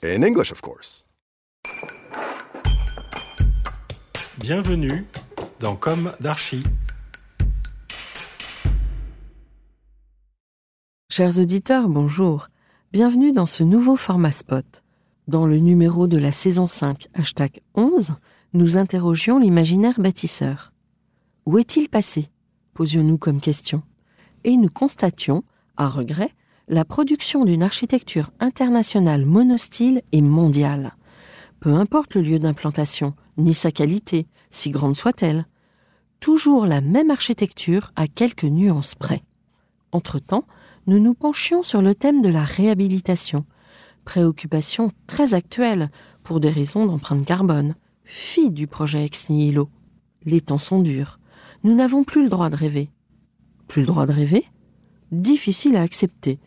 In English, of course. Bienvenue dans Comme d'Archi. Chers auditeurs, bonjour. Bienvenue dans ce nouveau format spot. Dans le numéro de la saison 5, hashtag 11, nous interrogions l'imaginaire bâtisseur. Où est-il passé? Posions-nous comme question. Et nous constations, à regret, la production d'une architecture internationale monostyle et mondiale. Peu importe le lieu d'implantation, ni sa qualité, si grande soit-elle. Toujours la même architecture à quelques nuances près. Entre-temps, nous nous penchions sur le thème de la réhabilitation, préoccupation très actuelle pour des raisons d'empreinte carbone, fille du projet Ex Nihilo. Les temps sont durs. Nous n'avons plus le droit de rêver. Plus le droit de rêver? Difficile à accepter.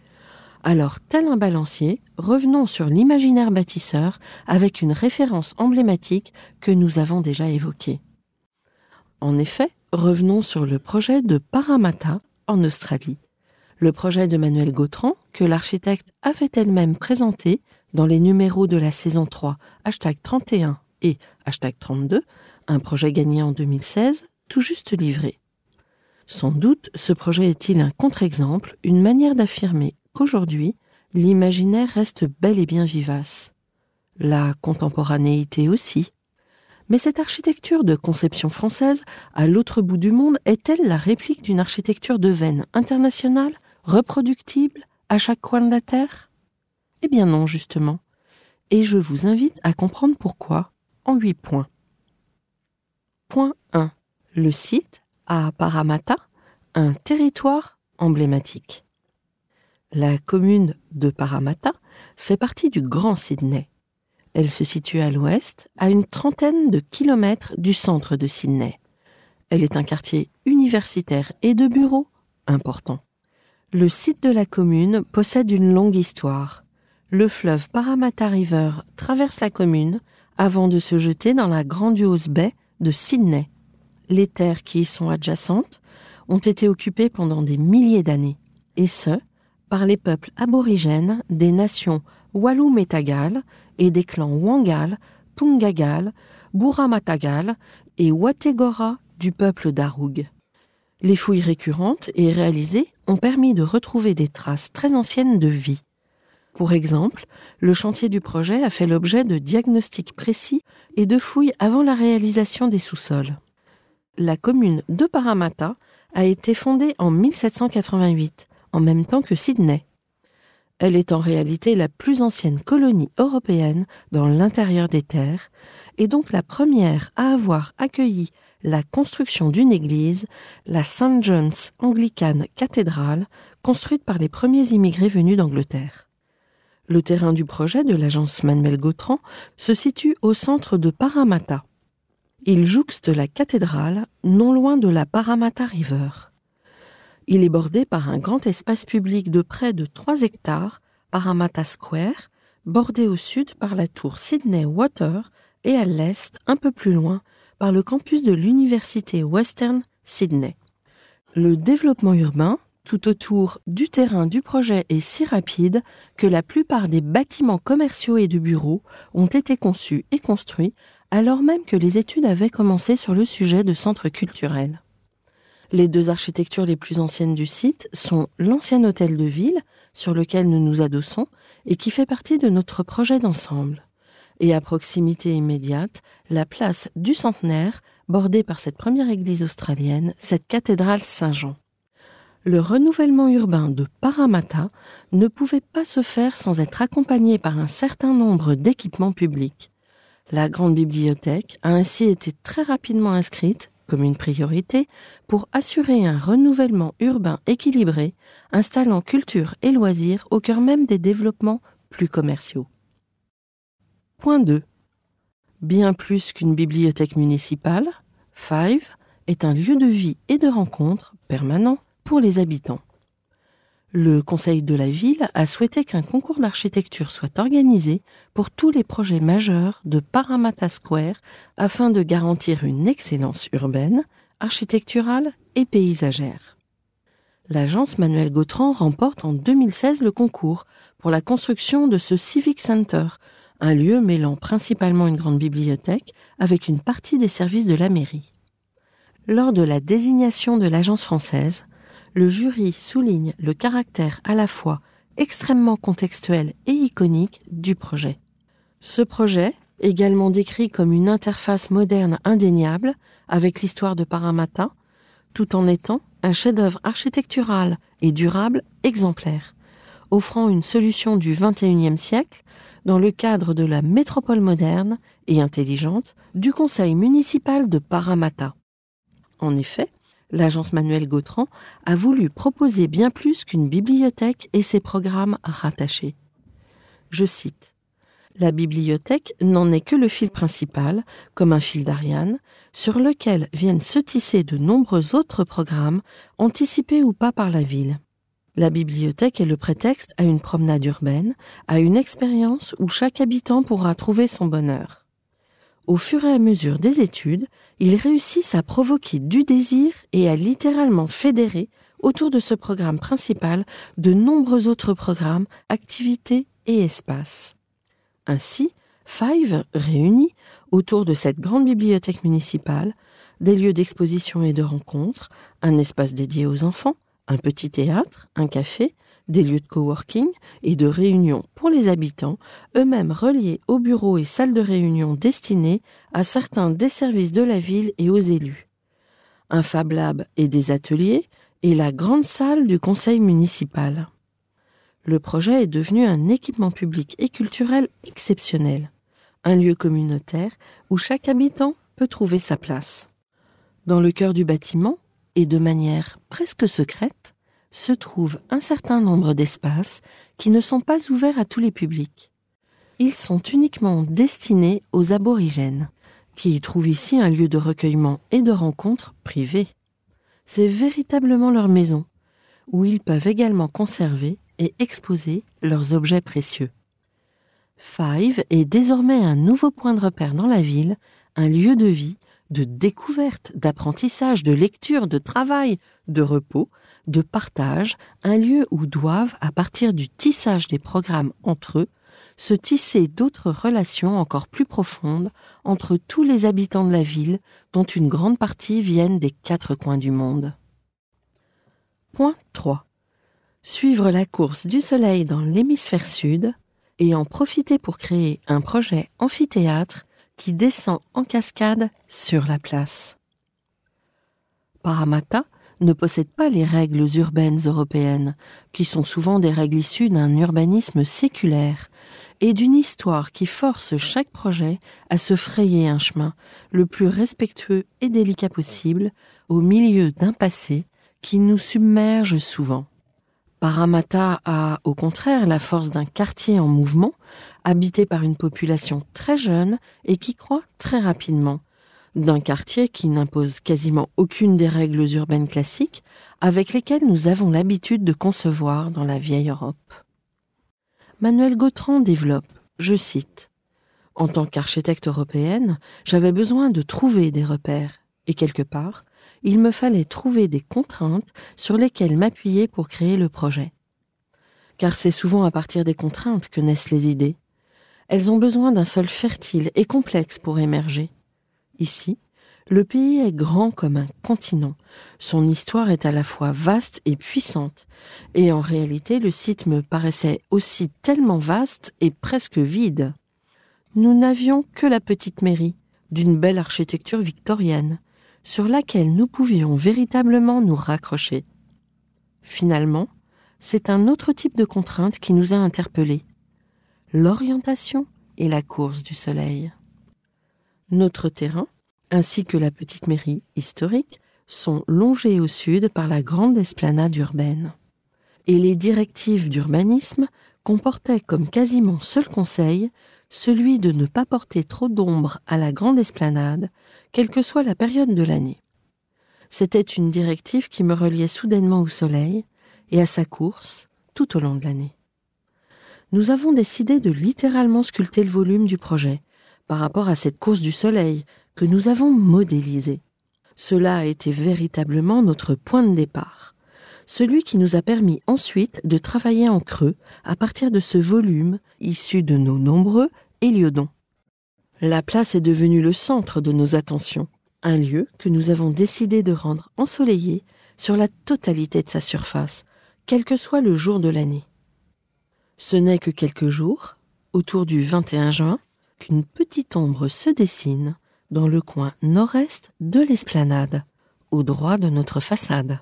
Alors, tel un balancier, revenons sur l'imaginaire bâtisseur avec une référence emblématique que nous avons déjà évoquée. En effet, revenons sur le projet de Parramatta en Australie. Le projet de Manuel Gautran, que l'architecte avait elle-même présenté dans les numéros de la saison 3, hashtag 31 et hashtag 32, un projet gagné en 2016, tout juste livré. Sans doute, ce projet est-il un contre-exemple, une manière d'affirmer qu'aujourd'hui, l'imaginaire reste bel et bien vivace. La contemporanéité aussi. Mais cette architecture de conception française, à l'autre bout du monde, est-elle la réplique d'une architecture de veine internationale, reproductible, à chaque coin de la Terre? Eh bien non, justement. Et je vous invite à comprendre pourquoi en huit points. Point 1. Le site à Parramatta, un territoire emblématique. La commune de Parramatta fait partie du Grand Sydney. Elle se situe à l'ouest, à une trentaine de kilomètres du centre de Sydney. Elle est un quartier universitaire et de bureaux important. Le site de la commune possède une longue histoire. Le fleuve Parramatta River traverse la commune avant de se jeter dans la grandiose baie de Sydney. Les terres qui y sont adjacentes ont été occupées pendant des milliers d'années, et ce, par les peuples aborigènes des nations Wallu-Metagal et des clans Wangal, Pungagal, Burramatagal et Wategora du peuple d'Aroug. Les fouilles récurrentes et réalisées ont permis de retrouver des traces très anciennes de vie. Pour exemple, le chantier du projet a fait l'objet de diagnostics précis et de fouilles avant la réalisation des sous-sols. La commune de Parramatta a été fondée en 1788, en même temps que Sydney. Elle est en réalité la plus ancienne colonie européenne dans l'intérieur des terres, et donc la première à avoir accueilli la construction d'une église, la St. John's Anglican Cathedral, construite par les premiers immigrés venus d'Angleterre. Le terrain du projet de l'agence Manuel Gautran se situe au centre de Parramatta. Il jouxte la cathédrale, non loin de la Parramatta River. Il est bordé par un grand espace public de près de 3 hectares, Parramatta Square, bordé au sud par la tour Sydney Water et à l'est, un peu plus loin, par le campus de l'Université Western Sydney. Le développement urbain, tout autour du terrain du projet est si rapide que la plupart des bâtiments commerciaux et de bureaux ont été conçus et construits alors même que les études avaient commencé sur le sujet de centres culturels. Les deux architectures les plus anciennes du site sont l'ancien hôtel de ville, sur lequel nous nous adossons et qui fait partie de notre projet d'ensemble. Et à proximité immédiate, la place du centenaire, bordée par cette première église australienne, cette cathédrale Saint-Jean. Le renouvellement urbain de Parramatta ne pouvait pas se faire sans être accompagné par un certain nombre d'équipements publics. La grande bibliothèque a ainsi été très rapidement inscrite comme une priorité pour assurer un renouvellement urbain équilibré, installant culture et loisirs au cœur même des développements plus commerciaux. Point 2. Bien plus qu'une bibliothèque municipale, Five est un lieu de vie et de rencontre permanent pour les habitants. Le conseil de la ville a souhaité qu'un concours d'architecture soit organisé pour tous les projets majeurs de Parramatta Square afin de garantir une excellence urbaine, architecturale et paysagère. L'agence Manuel Gautran remporte en 2016 le concours pour la construction de ce Civic Center, un lieu mêlant principalement une grande bibliothèque avec une partie des services de la mairie. Lors de la désignation de l'agence française, le jury souligne le caractère à la fois extrêmement contextuel et iconique du projet. Ce projet, également décrit comme une interface moderne indéniable avec l'histoire de Parramatta, tout en étant un chef-d'œuvre architectural et durable exemplaire, offrant une solution du XXIe siècle dans le cadre de la métropole moderne et intelligente du conseil municipal de Parramatta. En effet, l'agence Manuel Gautran a voulu proposer bien plus qu'une bibliothèque et ses programmes rattachés. Je cite La bibliothèque n'en est que le fil principal, comme un fil d'Ariane, sur lequel viennent se tisser de nombreux autres programmes, anticipés ou pas par la ville. La bibliothèque est le prétexte à une promenade urbaine, à une expérience où chaque habitant pourra trouver son bonheur au fur et à mesure des études, ils réussissent à provoquer du désir et à littéralement fédérer autour de ce programme principal de nombreux autres programmes, activités et espaces. Ainsi, Five réunit autour de cette grande bibliothèque municipale des lieux d'exposition et de rencontres, un espace dédié aux enfants, un petit théâtre, un café, des lieux de coworking et de réunion pour les habitants, eux-mêmes reliés aux bureaux et salles de réunion destinés à certains des services de la ville et aux élus. Un Fab Lab et des ateliers et la grande salle du conseil municipal. Le projet est devenu un équipement public et culturel exceptionnel, un lieu communautaire où chaque habitant peut trouver sa place. Dans le cœur du bâtiment, et de manière presque secrète, se trouve un certain nombre d'espaces qui ne sont pas ouverts à tous les publics. Ils sont uniquement destinés aux aborigènes, qui trouvent ici un lieu de recueillement et de rencontre privé. C'est véritablement leur maison, où ils peuvent également conserver et exposer leurs objets précieux. Five est désormais un nouveau point de repère dans la ville, un lieu de vie, de découverte, d'apprentissage, de lecture, de travail, de repos, de partage, un lieu où doivent, à partir du tissage des programmes entre eux, se tisser d'autres relations encore plus profondes entre tous les habitants de la ville, dont une grande partie viennent des quatre coins du monde. Point 3. Suivre la course du soleil dans l'hémisphère sud et en profiter pour créer un projet amphithéâtre qui descend en cascade sur la place. Parramatta ne possède pas les règles urbaines européennes, qui sont souvent des règles issues d'un urbanisme séculaire, et d'une histoire qui force chaque projet à se frayer un chemin le plus respectueux et délicat possible au milieu d'un passé qui nous submerge souvent. Parramatta a, au contraire, la force d'un quartier en mouvement, habité par une population très jeune et qui croît très rapidement, d'un quartier qui n'impose quasiment aucune des règles urbaines classiques avec lesquelles nous avons l'habitude de concevoir dans la vieille Europe. Manuel Gautran développe, je cite, En tant qu'architecte européenne, j'avais besoin de trouver des repères, et quelque part, il me fallait trouver des contraintes sur lesquelles m'appuyer pour créer le projet. Car c'est souvent à partir des contraintes que naissent les idées. Elles ont besoin d'un sol fertile et complexe pour émerger. Ici, Le pays est grand comme un continent. Son histoire est à la fois vaste et puissante. Et en réalité, le site me paraissait aussi tellement vaste et presque vide. Nous n'avions que la petite mairie, d'une belle architecture victorienne, sur laquelle nous pouvions véritablement nous raccrocher. Finalement, c'est un autre type de contrainte qui nous a interpellés. L'orientation et la course du soleil. Notre terrain, ainsi que la petite mairie historique, sont longés au sud par la grande esplanade urbaine. Et les directives d'urbanisme comportaient comme quasiment seul conseil celui de ne pas porter trop d'ombre à la grande esplanade, quelle que soit la période de l'année. C'était une directive qui me reliait soudainement au soleil et à sa course tout au long de l'année. Nous avons décidé de littéralement sculpter le volume du projet par rapport à cette course du soleil que nous avons modélisée. Cela a été véritablement notre point de départ, celui qui nous a permis ensuite de travailler en creux à partir de ce volume issu de nos nombreux héliodons. La place est devenue le centre de nos attentions, un lieu que nous avons décidé de rendre ensoleillé sur la totalité de sa surface, quel que soit le jour de l'année. Ce n'est que quelques jours, autour du 21 juin, qu'une petite ombre se dessine dans le coin nord-est de l'esplanade, au droit de notre façade.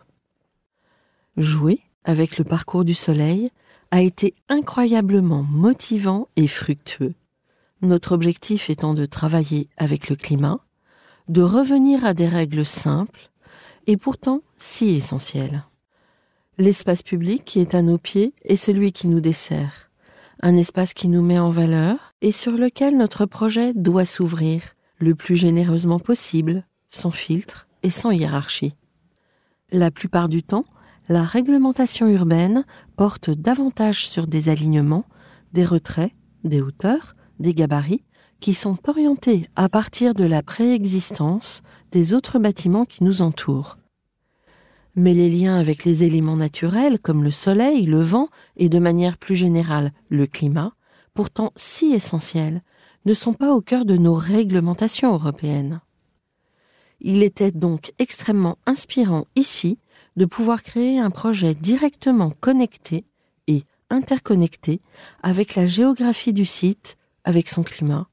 Jouer avec le parcours du soleil a été incroyablement motivant et fructueux. Notre objectif étant de travailler avec le climat, de revenir à des règles simples et pourtant si essentielles. L'espace public qui est à nos pieds est celui qui nous dessert, un espace qui nous met en valeur et sur lequel notre projet doit s'ouvrir le plus généreusement possible, sans filtre et sans hiérarchie. La plupart du temps, la réglementation urbaine porte davantage sur des alignements, des retraits, des hauteurs, des gabarits, qui sont orientés à partir de la préexistence des autres bâtiments qui nous entourent. Mais les liens avec les éléments naturels comme le soleil, le vent et de manière plus générale le climat, pourtant si essentiels, ne sont pas au cœur de nos réglementations européennes. Il était donc extrêmement inspirant ici de pouvoir créer un projet directement connecté et interconnecté avec la géographie du site, avec son climat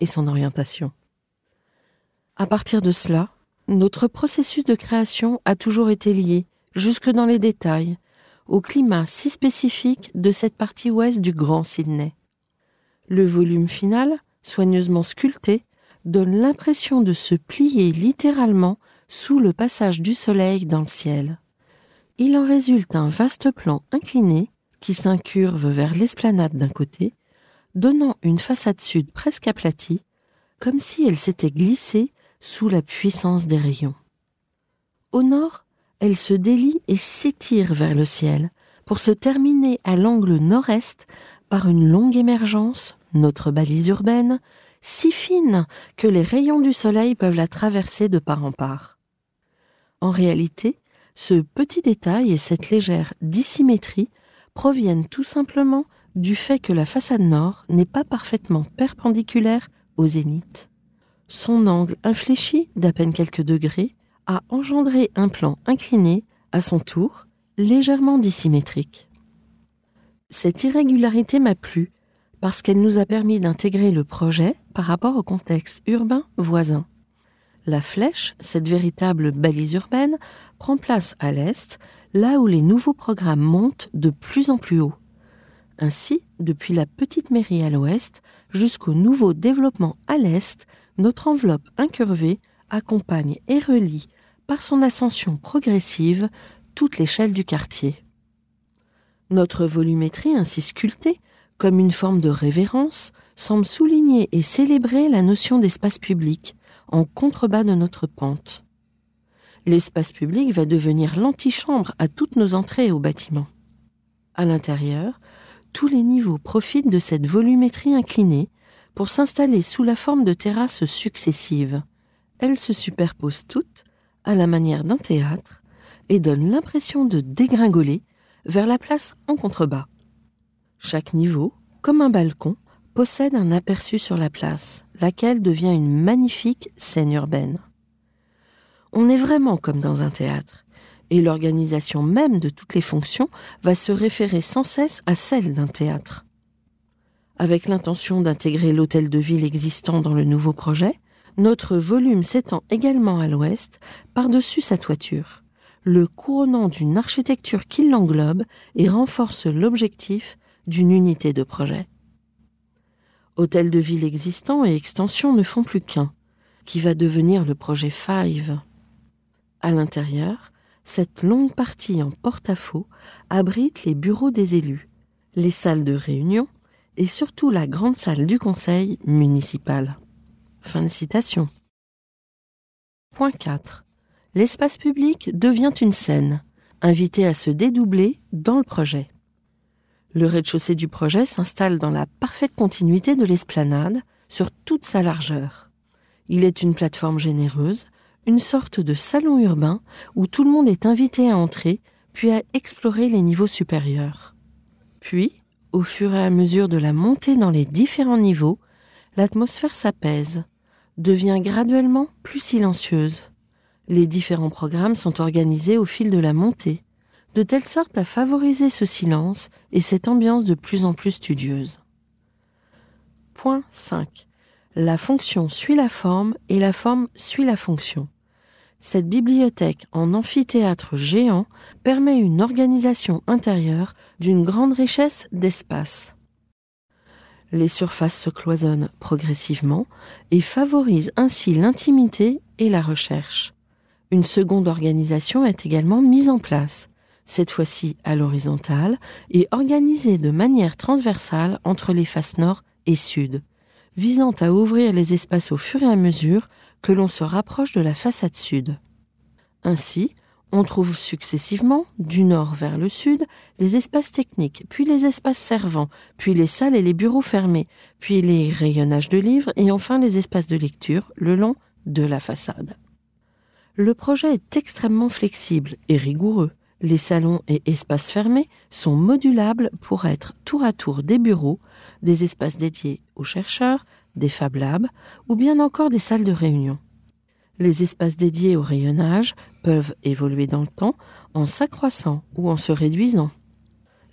et son orientation. À partir de cela, notre processus de création a toujours été lié, jusque dans les détails, au climat si spécifique de cette partie ouest du Grand Sydney. Le volume final, soigneusement sculpté, donne l'impression de se plier littéralement sous le passage du soleil dans le ciel. Il en résulte un vaste plan incliné qui s'incurve vers l'esplanade d'un côté, donnant une façade sud presque aplatie, comme si elle s'était glissée sous la puissance des rayons. Au nord, elle se délie et s'étire vers le ciel, pour se terminer à l'angle nord-est par une longue émergence, notre balise urbaine, si fine que les rayons du soleil peuvent la traverser de part en part. En réalité, ce petit détail et cette légère dissymétrie proviennent tout simplement du fait que la façade nord n'est pas parfaitement perpendiculaire au zénith. Son angle infléchi d'à peine quelques degrés a engendré un plan incliné, à son tour, légèrement dissymétrique. Cette irrégularité m'a plu parce qu'elle nous a permis d'intégrer le projet par rapport au contexte urbain voisin. La flèche, cette véritable balise urbaine, prend place à l'est, là où les nouveaux programmes montent de plus en plus haut. Ainsi, depuis la petite mairie à l'ouest jusqu'au nouveau développement à l'est, notre enveloppe incurvée accompagne et relie, par son ascension progressive, toute l'échelle du quartier. Notre volumétrie ainsi sculptée, comme une forme de révérence, semble souligner et célébrer la notion d'espace public, en contrebas de notre pente. L'espace public va devenir l'antichambre à toutes nos entrées au bâtiment. À l'intérieur, tous les niveaux profitent de cette volumétrie inclinée pour s'installer sous la forme de terrasses successives. Elles se superposent toutes, à la manière d'un théâtre, et donnent l'impression de dégringoler vers la place en contrebas. Chaque niveau, comme un balcon, possède un aperçu sur la place, laquelle devient une magnifique scène urbaine. On est vraiment comme dans un théâtre, et l'organisation même de toutes les fonctions va se référer sans cesse à celle d'un théâtre. Avec l'intention d'intégrer l'hôtel de ville existant dans le nouveau projet, notre volume s'étend également à l'ouest, par-dessus sa toiture, le couronnant d'une architecture qui l'englobe et renforce l'objectif d'une unité de projet. Hôtel de ville existant et extension ne font plus qu'un, qui va devenir le projet Five. À l'intérieur, cette longue partie en porte-à-faux abrite les bureaux des élus, les salles de réunion et surtout la grande salle du conseil municipal. Fin de citation. Point 4. L'espace public devient une scène, invité à se dédoubler dans le projet. Le rez-de-chaussée du projet s'installe dans la parfaite continuité de l'esplanade, sur toute sa largeur. Il est une plateforme généreuse, une sorte de salon urbain où tout le monde est invité à entrer, puis à explorer les niveaux supérieurs. Puis, au fur et à mesure de la montée dans les différents niveaux, l'atmosphère s'apaise, devient graduellement plus silencieuse. Les différents programmes sont organisés au fil de la montée, de telle sorte à favoriser ce silence et cette ambiance de plus en plus studieuse. Point 5. La fonction suit la forme et la forme suit la fonction. Cette bibliothèque en amphithéâtre géant permet une organisation intérieure d'une grande richesse d'espace. Les surfaces se cloisonnent progressivement et favorisent ainsi l'intimité et la recherche. Une seconde organisation est également mise en place, cette fois-ci à l'horizontale et organisée de manière transversale entre les faces nord et sud, visant à ouvrir les espaces au fur et à mesure que l'on se rapproche de la façade sud. Ainsi, on trouve successivement, du nord vers le sud, les espaces techniques, puis les espaces servants, puis les salles et les bureaux fermés, puis les rayonnages de livres et enfin les espaces de lecture le long de la façade. Le projet est extrêmement flexible et rigoureux. Les salons et espaces fermés sont modulables pour être tour à tour des bureaux, des espaces dédiés aux chercheurs, des Fab Labs ou bien encore des salles de réunion. Les espaces dédiés au rayonnage peuvent évoluer dans le temps en s'accroissant ou en se réduisant.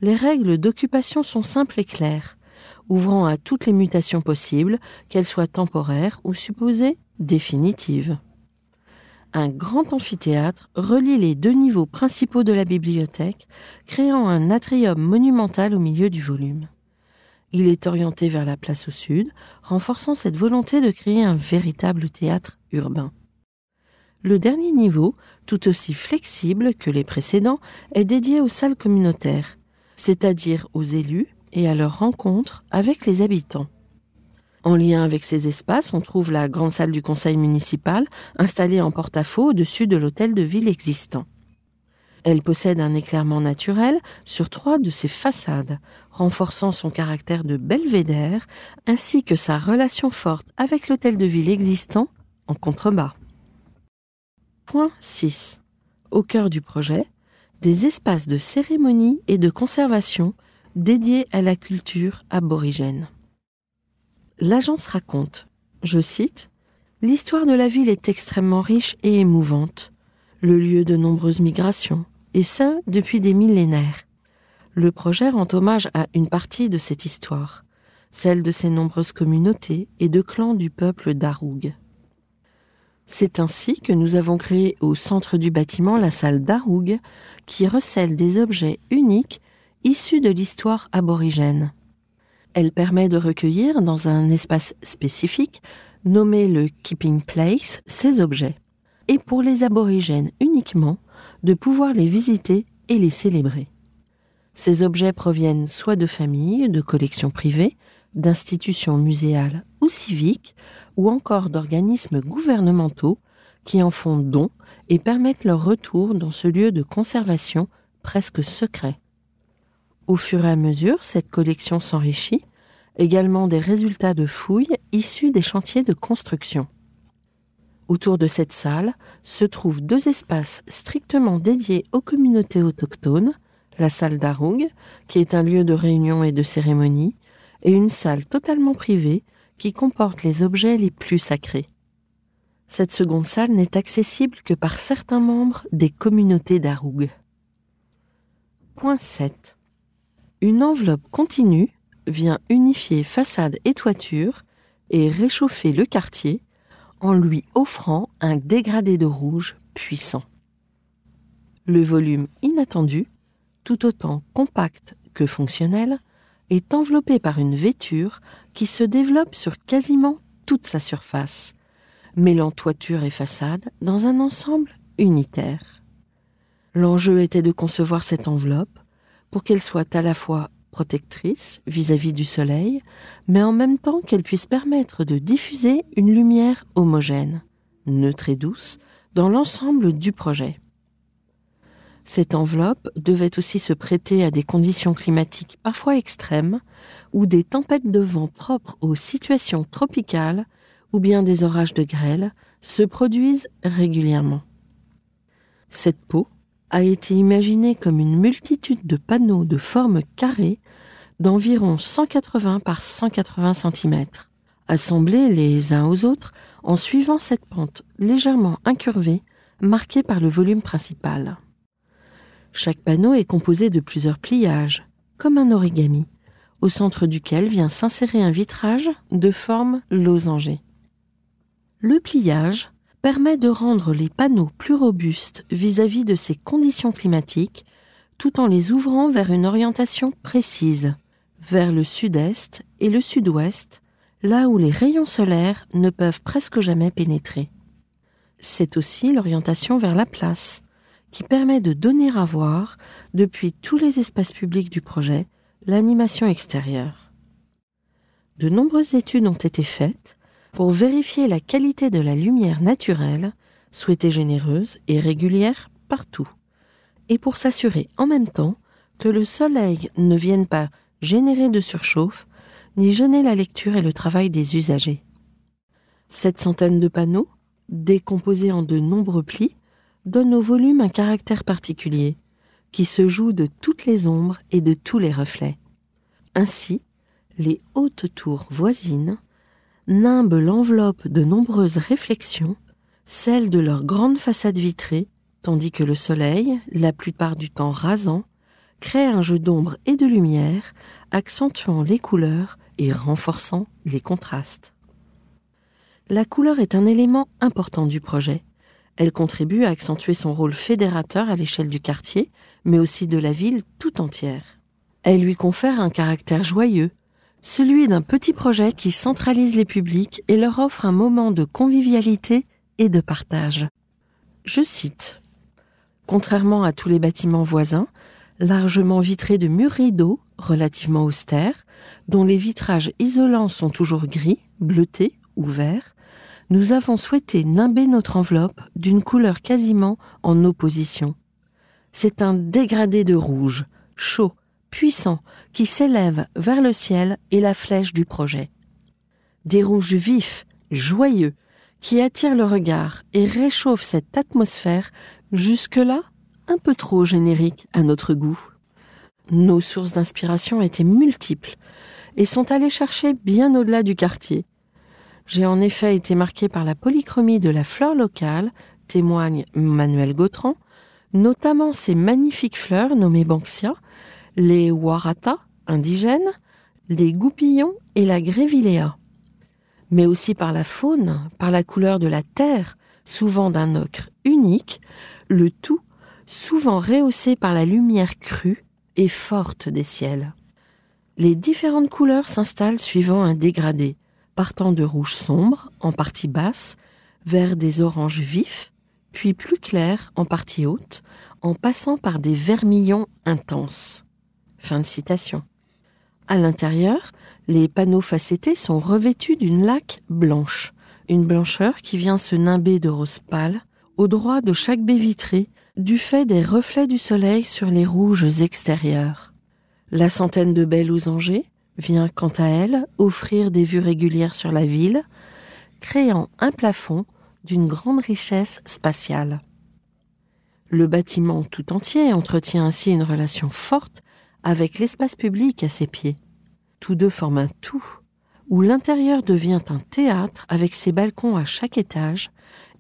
Les règles d'occupation sont simples et claires, ouvrant à toutes les mutations possibles, qu'elles soient temporaires ou supposées définitives. Un grand amphithéâtre relie les deux niveaux principaux de la bibliothèque, créant un atrium monumental au milieu du volume. Il est orienté vers la place au sud, renforçant cette volonté de créer un véritable théâtre urbain. Le dernier niveau, tout aussi flexible que les précédents, est dédié aux salles communautaires, c'est-à-dire aux élus et à leur rencontre avec les habitants. En lien avec ces espaces, on trouve la grande salle du conseil municipal, installée en porte-à-faux au-dessus de l'hôtel de ville existant. Elle possède un éclairement naturel sur trois de ses façades, renforçant son caractère de belvédère ainsi que sa relation forte avec l'hôtel de ville existant en contrebas. Point 6. Au cœur du projet, des espaces de cérémonie et de conservation dédiés à la culture aborigène. L'agence raconte, je cite, L'histoire de la ville est extrêmement riche et émouvante, le lieu de nombreuses migrations, et ce depuis des millénaires. Le projet rend hommage à une partie de cette histoire, celle de ces nombreuses communautés et de clans du peuple d'Aroug. C'est ainsi que nous avons créé au centre du bâtiment la salle d'Aroug, qui recèle des objets uniques issus de l'histoire aborigène. Elle permet de recueillir dans un espace spécifique, nommé le Keeping Place, ces objets, et pour les aborigènes uniquement, de pouvoir les visiter et les célébrer. Ces objets proviennent soit de familles, de collections privées, d'institutions muséales ou civiques, ou encore d'organismes gouvernementaux qui en font don et permettent leur retour dans ce lieu de conservation presque secret. Au fur et à mesure, cette collection s'enrichit, également des résultats de fouilles issus des chantiers de construction. Autour de cette salle se trouvent deux espaces strictement dédiés aux communautés autochtones, la salle d'Aroug, qui est un lieu de réunion et de cérémonie, et une salle totalement privée qui comporte les objets les plus sacrés. Cette seconde salle n'est accessible que par certains membres des communautés d'Aroug. Point 7. Une enveloppe continue vient unifier façade et toiture et réchauffer le quartier en lui offrant un dégradé de rouge puissant. Le volume inattendu, tout autant compact que fonctionnel, est enveloppé par une vêture qui se développe sur quasiment toute sa surface, mêlant toiture et façade dans un ensemble unitaire. L'enjeu était de concevoir cette enveloppe pour qu'elle soit à la fois protectrice vis-à-vis du soleil, mais en même temps qu'elle puisse permettre de diffuser une lumière homogène, neutre et douce, dans l'ensemble du projet. Cette enveloppe devait aussi se prêter à des conditions climatiques parfois extrêmes, ou des tempêtes de vent propres aux situations tropicales, ou bien des orages de grêle, se produisent régulièrement. Cette peau, a été imaginé comme une multitude de panneaux de forme carrée d'environ 180 par 180 cm, assemblés les uns aux autres en suivant cette pente légèrement incurvée marquée par le volume principal. Chaque panneau est composé de plusieurs pliages, comme un origami, au centre duquel vient s'insérer un vitrage de forme losangée. Le pliage permet de rendre les panneaux plus robustes vis-à-vis de ces conditions climatiques tout en les ouvrant vers une orientation précise, vers le sud-est et le sud-ouest, là où les rayons solaires ne peuvent presque jamais pénétrer. C'est aussi l'orientation vers la place, qui permet de donner à voir, depuis tous les espaces publics du projet, l'animation extérieure. De nombreuses études ont été faites pour vérifier la qualité de la lumière naturelle, souhaitée généreuse et régulière partout, et pour s'assurer en même temps que le soleil ne vienne pas générer de surchauffe, ni gêner la lecture et le travail des usagers. Cette centaine de panneaux, décomposés en de nombreux plis, donne au volume un caractère particulier, qui se joue de toutes les ombres et de tous les reflets. Ainsi, les hautes tours voisines nimbe l'enveloppe de nombreuses réflexions, celles de leur grande façade vitrée, tandis que le soleil, la plupart du temps rasant, crée un jeu d'ombre et de lumière, accentuant les couleurs et renforçant les contrastes. La couleur est un élément important du projet. Elle contribue à accentuer son rôle fédérateur à l'échelle du quartier, mais aussi de la ville tout entière. Elle lui confère un caractère joyeux, celui d'un petit projet qui centralise les publics et leur offre un moment de convivialité et de partage. Je cite Contrairement à tous les bâtiments voisins, largement vitrés de murs rideaux relativement austères, dont les vitrages isolants sont toujours gris, bleutés ou verts, nous avons souhaité nimber notre enveloppe d'une couleur quasiment en opposition. C'est un dégradé de rouge, chaud, puissant qui s'élève vers le ciel et la flèche du projet. Des rouges vifs, joyeux, qui attirent le regard et réchauffent cette atmosphère jusque-là un peu trop générique à notre goût. Nos sources d'inspiration étaient multiples et sont allées chercher bien au-delà du quartier. J'ai en effet été marqué par la polychromie de la fleur locale, témoigne Manuel Gautran, notamment ces magnifiques fleurs nommées Banksia, les Warata indigènes, les goupillons et la grévilléa, mais aussi par la faune, par la couleur de la terre, souvent d'un ocre unique, le tout souvent rehaussé par la lumière crue et forte des ciels. Les différentes couleurs s'installent suivant un dégradé, partant de rouge sombre en partie basse, vers des oranges vifs, puis plus clairs en partie haute, en passant par des vermillons intenses. Fin de citation. À l'intérieur, les panneaux facettés sont revêtus d'une laque blanche, une blancheur qui vient se nimber de rose pâle au droit de chaque baie vitrée du fait des reflets du soleil sur les rouges extérieurs. La centaine de belles losangers vient quant à elle offrir des vues régulières sur la ville, créant un plafond d'une grande richesse spatiale. Le bâtiment tout entier entretient ainsi une relation forte avec l'espace public à ses pieds. Tous deux forment un tout, où l'intérieur devient un théâtre avec ses balcons à chaque étage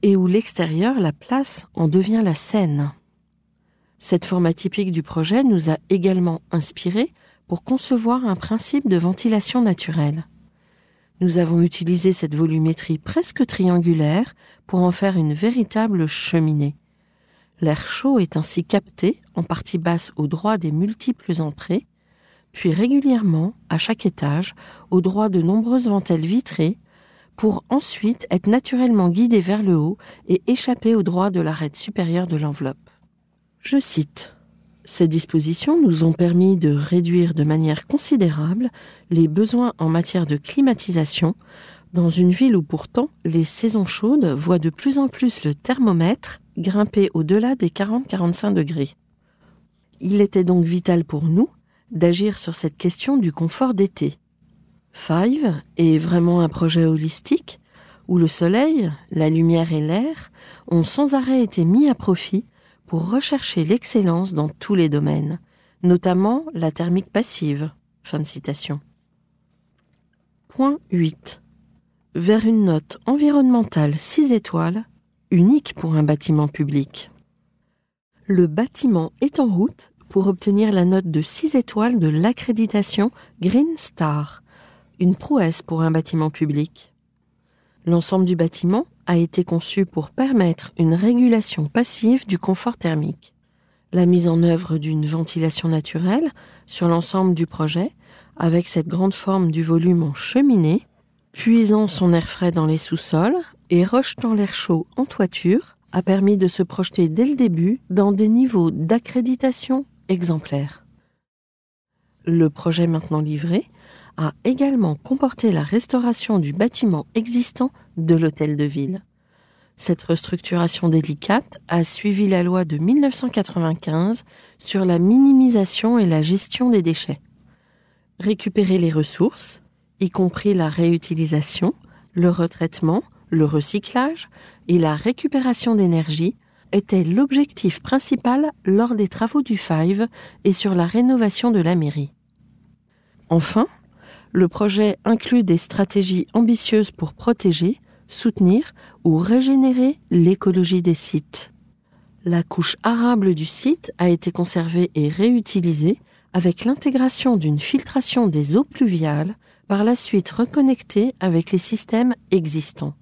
et où l'extérieur, la place, en devient la scène. Cette forme atypique du projet nous a également inspiré pour concevoir un principe de ventilation naturelle. Nous avons utilisé cette volumétrie presque triangulaire pour en faire une véritable cheminée. L'air chaud est ainsi capté en partie basse au droit des multiples entrées, puis régulièrement, à chaque étage, au droit de nombreuses ventelles vitrées, pour ensuite être naturellement guidé vers le haut et échapper au droit de l'arête supérieure de l'enveloppe. Je cite ces dispositions nous ont permis de réduire de manière considérable les besoins en matière de climatisation dans une ville où pourtant les saisons chaudes voient de plus en plus le thermomètre grimper au-delà des 40-45 degrés. Il était donc vital pour nous d'agir sur cette question du confort d'été. Five est vraiment un projet holistique où le soleil, la lumière et l'air ont sans arrêt été mis à profit pour rechercher l'excellence dans tous les domaines, notamment la thermique passive. Fin de citation. Point 8. Vers une note environnementale 6 étoiles, unique pour un bâtiment public. Le bâtiment est en route pour obtenir la note de 6 étoiles de l'accréditation Green Star, une prouesse pour un bâtiment public. L'ensemble du bâtiment a été conçu pour permettre une régulation passive du confort thermique. La mise en œuvre d'une ventilation naturelle sur l'ensemble du projet, avec cette grande forme du volume en cheminée, puisant son air frais dans les sous-sols et rejetant l'air chaud en toiture, a permis de se projeter dès le début dans des niveaux d'accréditation exemplaires. Le projet maintenant livré a également comporté la restauration du bâtiment existant de l'hôtel de ville. Cette restructuration délicate a suivi la loi de 1995 sur la minimisation et la gestion des déchets. Récupérer les ressources, y compris la réutilisation, le retraitement, le recyclage et la récupération d'énergie, était l'objectif principal lors des travaux du Five et sur la rénovation de la mairie. Enfin, le projet inclut des stratégies ambitieuses pour protéger, soutenir ou régénérer l'écologie des sites. La couche arable du site a été conservée et réutilisée avec l'intégration d'une filtration des eaux pluviales, par la suite reconnectée avec les systèmes existants.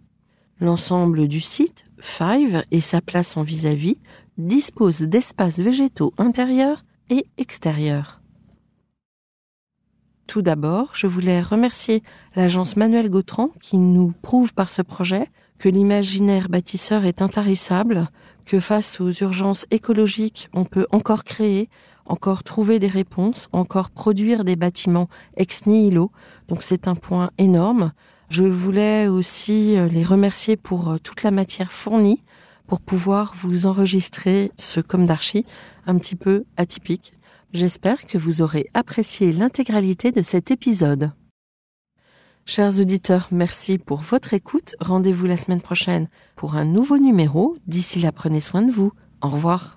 L'ensemble du site, Five et sa place en vis-à-vis, dispose d'espaces végétaux intérieurs et extérieurs. Tout d'abord, je voulais remercier l'agence Manuel Gautran qui nous prouve par ce projet que l'imaginaire bâtisseur est intarissable, que face aux urgences écologiques, on peut encore créer, encore trouver des réponses, encore produire des bâtiments ex nihilo. Donc c'est un point énorme. Je voulais aussi euh, les remercier pour euh, toute la matière fournie pour pouvoir vous enregistrer ce comme d'archi un petit peu atypique. J'espère que vous aurez apprécié l'intégralité de cet épisode. Chers auditeurs, merci pour votre écoute. Rendez-vous la semaine prochaine pour un nouveau numéro. D'ici là, prenez soin de vous. Au revoir.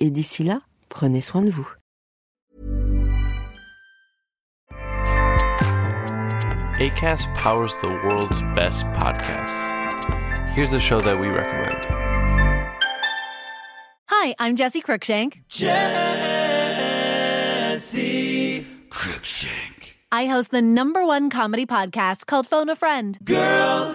et d'ici là, prenez soin de vous. ACAST powers the world's best podcasts. Here's a show that we recommend. Hi, I'm Jesse Cruikshank. Jesse Cruikshank. I host the number one comedy podcast called Phone a Friend. Girl,